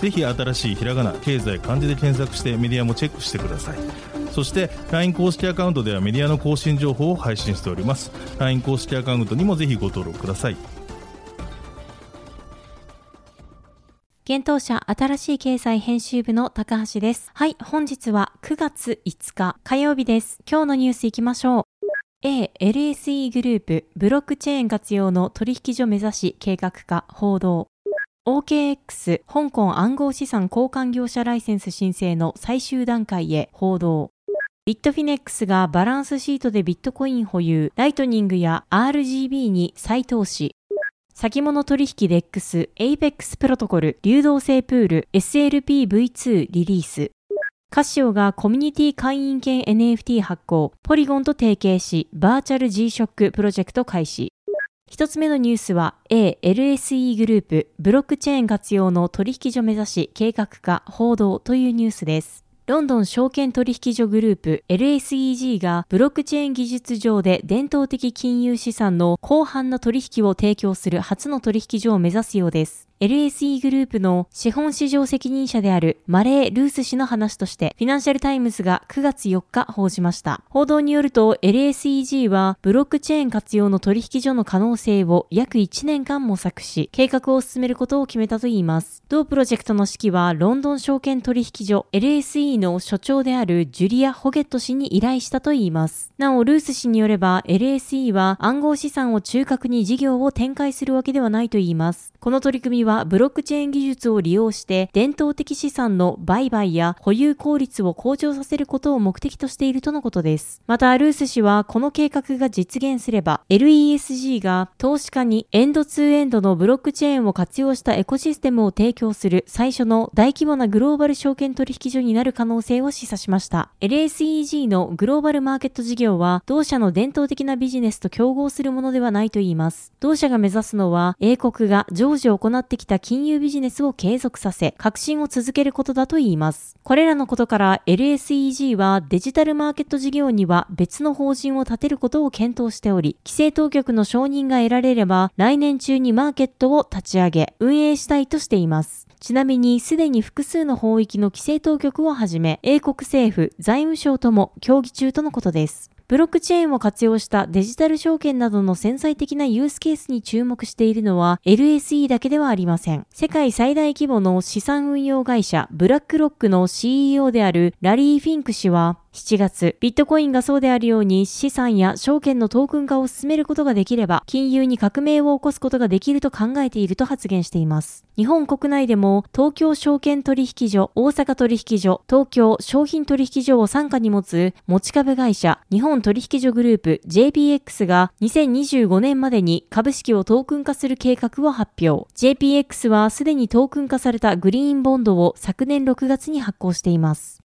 ぜひ新しいひらがな経済漢字で検索してメディアもチェックしてくださいそして LINE 公式アカウントではメディアの更新情報を配信しております LINE 公式アカウントにもぜひご登録ください現当社新しい経済編集部の高橋です。はい、本日は9月5日火曜日です。今日のニュースいきましょう。A、LSE グループ、ブロックチェーン活用の取引所目指し計画化、報道。OKX、香港暗号資産交換業者ライセンス申請の最終段階へ報道。ビットフィネックスがバランスシートでビットコイン保有、ライトニングや RGB に再投資。先物取引 DEX、APEX プロトコル、流動性プール、SLPV2 リリース。カシオがコミュニティ会員権 NFT 発行、ポリゴンと提携し、バーチャル G-SHOCK プロジェクト開始。一つ目のニュースは A、LSE グループ、ブロックチェーン活用の取引所目指し計画化、報道というニュースです。ロンドン証券取引所グループ LSEG がブロックチェーン技術上で伝統的金融資産の広範な取引を提供する初の取引所を目指すようです。LSE グループの資本市場責任者であるマレー・ルース氏の話として、フィナンシャルタイムズが9月4日報じました。報道によると、LSEG はブロックチェーン活用の取引所の可能性を約1年間模索し、計画を進めることを決めたといいます。同プロジェクトの指揮は、ロンドン証券取引所 LSE の所長であるジュリア・ホゲット氏に依頼したといいます。なお、ルース氏によれば、LSE は暗号資産を中核に事業を展開するわけではないといいます。この取り組みはブロックチェーン技術を利用して伝統的資産の売買や保有効率を向上させることを目的としているとのことです。また、ルース氏はこの計画が実現すれば LESG が投資家にエンドツーエンドのブロックチェーンを活用したエコシステムを提供する最初の大規模なグローバル証券取引所になる可能性を示唆しました。LSEG のグローバルマーケット事業は同社の伝統的なビジネスと競合するものではないといいます。同社が目指すのは英国が常時行ってきた金融ビジネスを継続させ、革新を続けることだといいます。これらのことから LSEG はデジタルマーケット事業には別の法人を立てることを検討しており、規制当局の承認が得られれば、来年中にマーケットを立ち上げ、運営したいとしています。ちなみに、すでに複数の法域の規制当局をはじめ、英国政府、財務省とも協議中とのことです。ブロックチェーンを活用したデジタル証券などの潜在的なユースケースに注目しているのは LSE だけではありません。世界最大規模の資産運用会社ブラックロックの CEO であるラリー・フィンク氏は7月、ビットコインがそうであるように資産や証券のトークン化を進めることができれば、金融に革命を起こすことができると考えていると発言しています。日本国内でも、東京証券取引所、大阪取引所、東京商品取引所を傘下に持つ持ち株会社、日本本取引所グループ JPX が2025年までに株式をトークン化する計画を発表。JPX はすでにトークン化されたグリーンボンドを昨年6月に発行しています。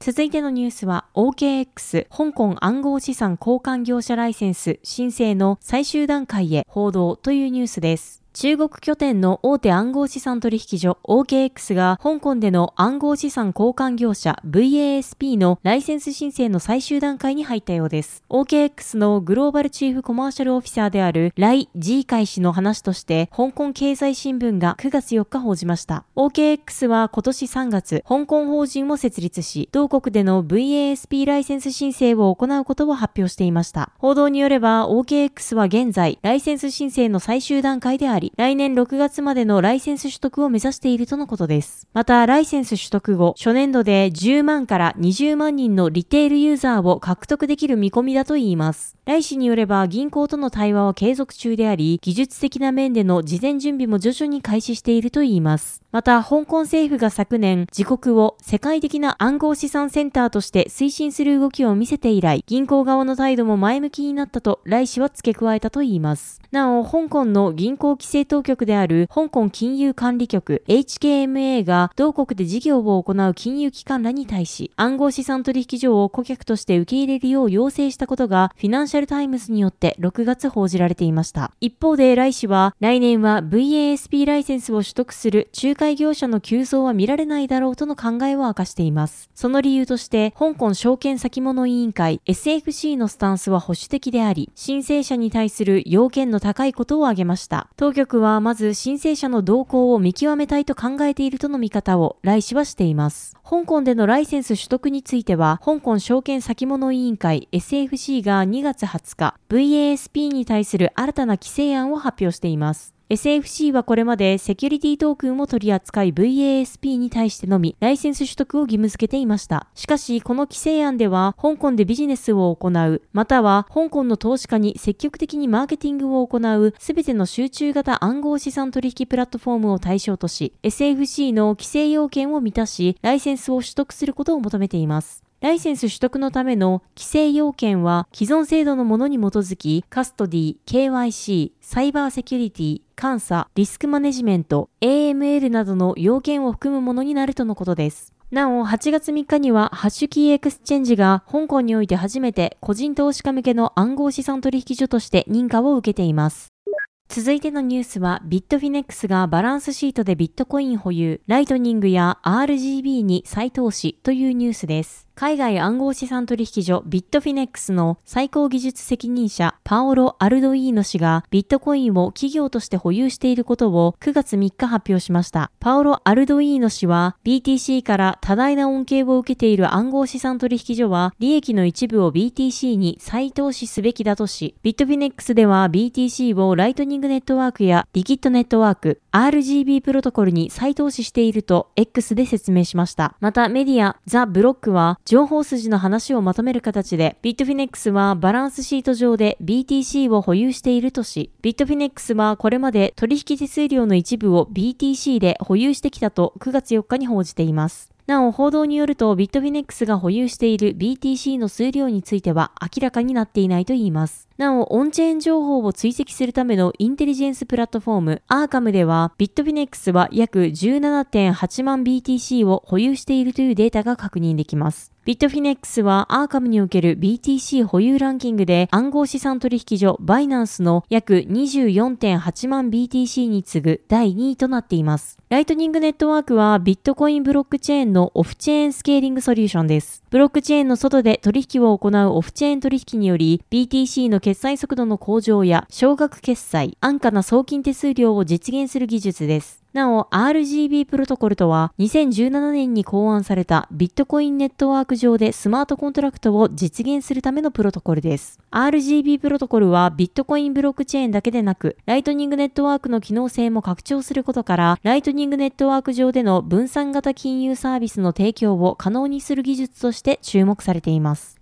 続いてのニュースは OKX 香港暗号資産交換業者ライセンス申請の最終段階へ報道というニュースです。中国拠点の大手暗号資産取引所 OKX が香港での暗号資産交換業者 VASP のライセンス申請の最終段階に入ったようです。OKX のグローバルチーフコマーシャルオフィサーであるライ・ジーカイ氏の話として香港経済新聞が9月4日報じました。OKX は今年3月、香港法人を設立し、同国での VASP ライセンス申請を行うことを発表していました。報道によれば OKX は現在、ライセンス申請の最終段階であり、り、来年6月までのライセンス取得を目指しているとのことです。また、ライセンス取得後、初年度で10万から20万人のリテールユーザーを獲得できる見込みだといいます。来氏によれば銀行との対話は継続中であり、技術的な面での事前準備も徐々に開始しているといいます。また、香港政府が昨年、自国を世界的な暗号資産センターとして推進する動きを見せて以来、銀行側の態度も前向きになったと、来氏は付け加えたといいます。なお、香港の銀行規制当局である香港金融管理局 HKMA が同国で事業を行う金融機関らに対し、暗号資産取引所を顧客として受け入れるよう要請したことが、フィナンシャルタイムズによって6月報じられていました。一方で、来氏は、来年は VASP ライセンスを取得する仲介業者の急増は見られないだろうとの考えを明かしています。その理由として、香港証券先物委員会 SFC のスタンスは保守的であり、申請者に対する要件の高いことを挙げました。当局はまず申請者の動向を見極めたいと考えているとの見方を来氏はしています。香港でのライセンス取得については、香港証券先物委員会 SFC が2月20日、VASP に対する新たな規制案を発表しています。SFC はこれまでセキュリティトークンを取り扱い VASP に対してのみライセンス取得を義務付けていました。しかし、この規制案では香港でビジネスを行う、または香港の投資家に積極的にマーケティングを行うすべての集中型暗号資産取引プラットフォームを対象とし、SFC の規制要件を満たし、ライセンスを取得することを求めています。ライセンス取得のための規制要件は既存制度のものに基づき、カストディ、KYC、サイバーセキュリティ、監査、リスクマネジメント、AML などの要件を含むものになるとのことです。なお、8月3日には、ハッシュキーエクスチェンジが香港において初めて個人投資家向けの暗号資産取引所として認可を受けています。続いてのニュースは、ビットフィネックスがバランスシートでビットコイン保有、ライトニングや RGB に再投資というニュースです。海外暗号資産取引所ビットフィネックスの最高技術責任者パオロ・アルドイーノ氏がビットコインを企業として保有していることを9月3日発表しました。パオロ・アルドイーノ氏は BTC から多大な恩恵を受けている暗号資産取引所は利益の一部を BTC に再投資すべきだとし、ビットフィネックスでは BTC をライトニングネットワークやリキッドネットワーク、RGB プロトコルに再投資していると X で説明しました。またメディアザ・ブロックは情報筋の話をまとめる形で、ビットフィネックスはバランスシート上で BTC を保有しているとし、ビットフィネックスはこれまで取引手数料の一部を BTC で保有してきたと9月4日に報じています。なお、報道によると、ビットフィネックスが保有している BTC の数量については明らかになっていないといいます。なお、オンチェーン情報を追跡するためのインテリジェンスプラットフォーム、アーカムでは、ビットフィネックスは約17.8万 BTC を保有しているというデータが確認できます。ビットフィネックスはアーカムにおける BTC 保有ランキングで暗号資産取引所バイナンスの約24.8万 BTC に次ぐ第2位となっています。ライトニングネットワークはビットコインブロックチェーンのオフチェーンスケーリングソリューションです。ブロックチェーンの外で取引を行うオフチェーン取引により BTC の決済速度の向上や少額決済、安価な送金手数料を実現する技術です。なお、RGB プロトコルとは2017年に考案されたビットコインネットワーク上でスマートコントラクトを実現するためのプロトコルです。RGB プロトコルはビットコインブロックチェーンだけでなく、ライトニングネットワークの機能性も拡張することから、ライトニングネットワーク上での分散型金融サービスの提供を可能にする技術として注目されています。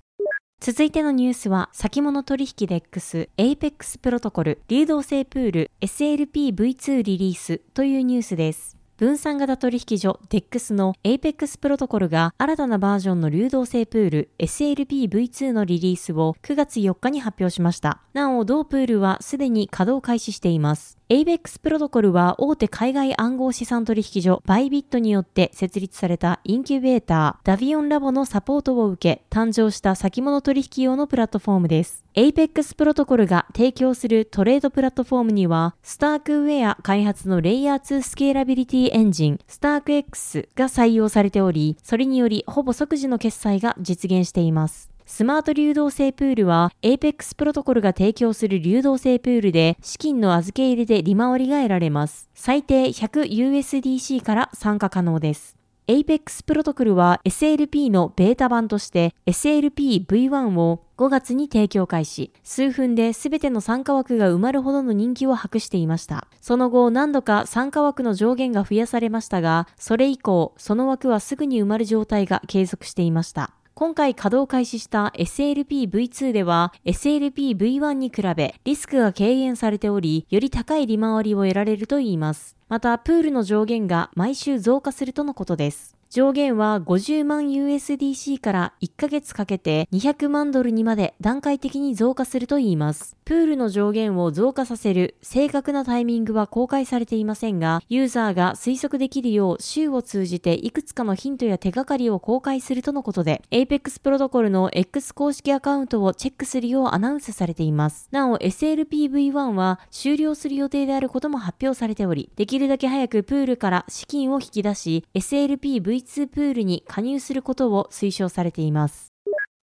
続いてのニュースは、先物取引 DEX、APEX プロトコル、流動性プール、SLPV2 リリースというニュースです。分散型取引所 DEX の APEX プロトコルが新たなバージョンの流動性プール SLPV2 のリリースを9月4日に発表しました。なお、同プールはすでに稼働開始しています。ABEX プロトコルは大手海外暗号資産取引所バイビットによって設立されたインキュベーターダビオンラボのサポートを受け誕生した先物取引用のプラットフォームです。APEX プロトコルが提供するトレードプラットフォームには、スタークウェア開発のレイヤー2スケーラビリティエンジン、スターク X が採用されており、それによりほぼ即時の決済が実現しています。スマート流動性プールは APEX プロトコルが提供する流動性プールで資金の預け入れで利回りが得られます。最低 100USDC から参加可能です。APEX プロトコルは SLP のベータ版として SLP-V1 を5月に提供開始。数分で全ての参加枠が埋まるほどの人気を博していました。その後何度か参加枠の上限が増やされましたが、それ以降、その枠はすぐに埋まる状態が継続していました。今回稼働開始した SLP-V2 では SLP-V1 に比べリスクが軽減されており、より高い利回りを得られるといいます。また、プールの上限が毎週増加するとのことです。上限は50万 USDC から1ヶ月かけて200万ドルにまで段階的に増加するといいます。プールの上限を増加させる正確なタイミングは公開されていませんが、ユーザーが推測できるよう週を通じていくつかのヒントや手がかりを公開するとのことで、Apex プロトコルの X 公式アカウントをチェックするようアナウンスされています。なお、SLPV1 は終了する予定であることも発表されており、できるだけ早くプールから資金を引き出し、SLPV プールに加入することを推奨されています。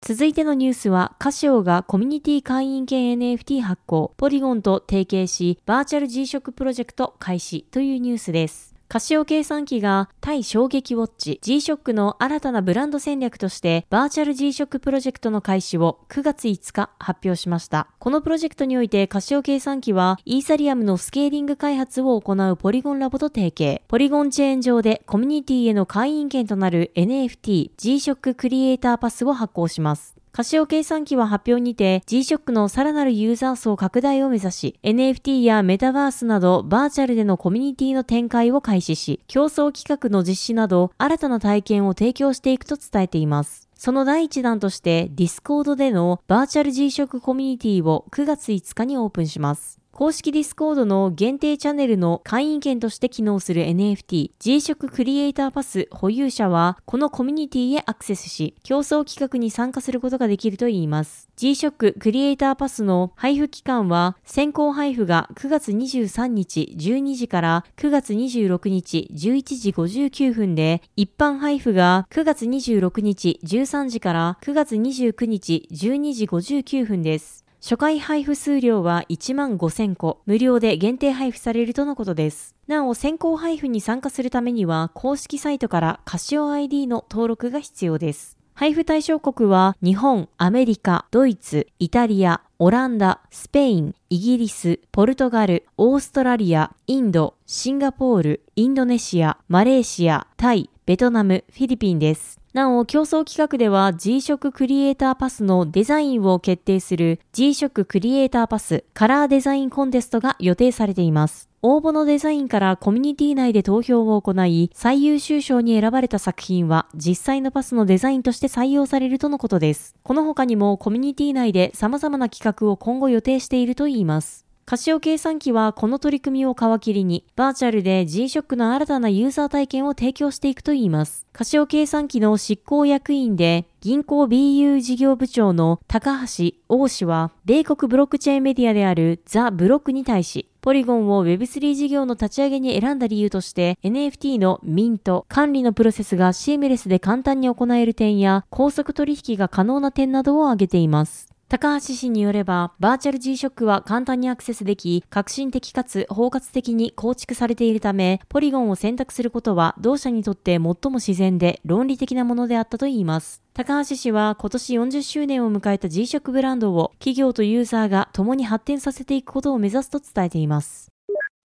続いてのニュースは、カシオがコミュニティ会員権 NFT 発行、ポリゴンと提携し、バーチャル G 職プロジェクト開始というニュースです。カシオ計算機が対衝撃ウォッチ G-SHOCK の新たなブランド戦略としてバーチャル G-SHOCK プロジェクトの開始を9月5日発表しました。このプロジェクトにおいてカシオ計算機はイーサリアムのスケーリング開発を行うポリゴンラボと提携。ポリゴンチェーン上でコミュニティへの会員権となる NFT G-SHOCK クリエイターパスを発行します。カシオ計算機は発表にて G-SHOCK のさらなるユーザー層拡大を目指し NFT やメタバースなどバーチャルでのコミュニティの展開を開始し競争企画の実施など新たな体験を提供していくと伝えています。その第一弾として、ディスコードでのバーチャル G-SHOCK コミュニティを9月5日にオープンします。公式ディスコードの限定チャンネルの会員権として機能する NFT G-SHOCK クリエイターパス保有者はこのコミュニティへアクセスし共創企画に参加することができるといいます。G-SHOCK クリエイターパスの配布期間は先行配布が9月23日12時から9月26日11時59分で一般配布が9月26日13時から9月29日12時59分です。初回配布数量は1万5000個、無料で限定配布されるとのことです。なお、先行配布に参加するためには、公式サイトからカシオ ID の登録が必要です。配布対象国は日本、アメリカ、ドイツ、イタリア、オランダ、スペイン、イギリス、ポルトガル、オーストラリア、インド、シンガポール、インドネシア、マレーシア、タイ、ベトナム、フィリピンです。なお、競争企画では G-SHOCK クリエイターパスのデザインを決定する G-SHOCK クリエイターパスカラーデザインコンテストが予定されています。応募のデザインからコミュニティ内で投票を行い、最優秀賞に選ばれた作品は実際のパスのデザインとして採用されるとのことです。この他にもコミュニティ内で様々な企画を今後予定しているといいます。カシオ計算機はこの取り組みを皮切りに、バーチャルで G-SHOCK の新たなユーザー体験を提供していくといいます。カシオ計算機の執行役員で、銀行 BU 事業部長の高橋大氏は、米国ブロックチェーンメディアであるザ・ブロックに対し、ポリゴンを Web3 事業の立ち上げに選んだ理由として NFT のミント、管理のプロセスがシームレスで簡単に行える点や高速取引が可能な点などを挙げています。高橋氏によれば、バーチャル G-SHOCK は簡単にアクセスでき、革新的かつ包括的に構築されているため、ポリゴンを選択することは同社にとって最も自然で論理的なものであったといいます。高橋氏は今年40周年を迎えた G-SHOCK ブランドを企業とユーザーが共に発展させていくことを目指すと伝えています。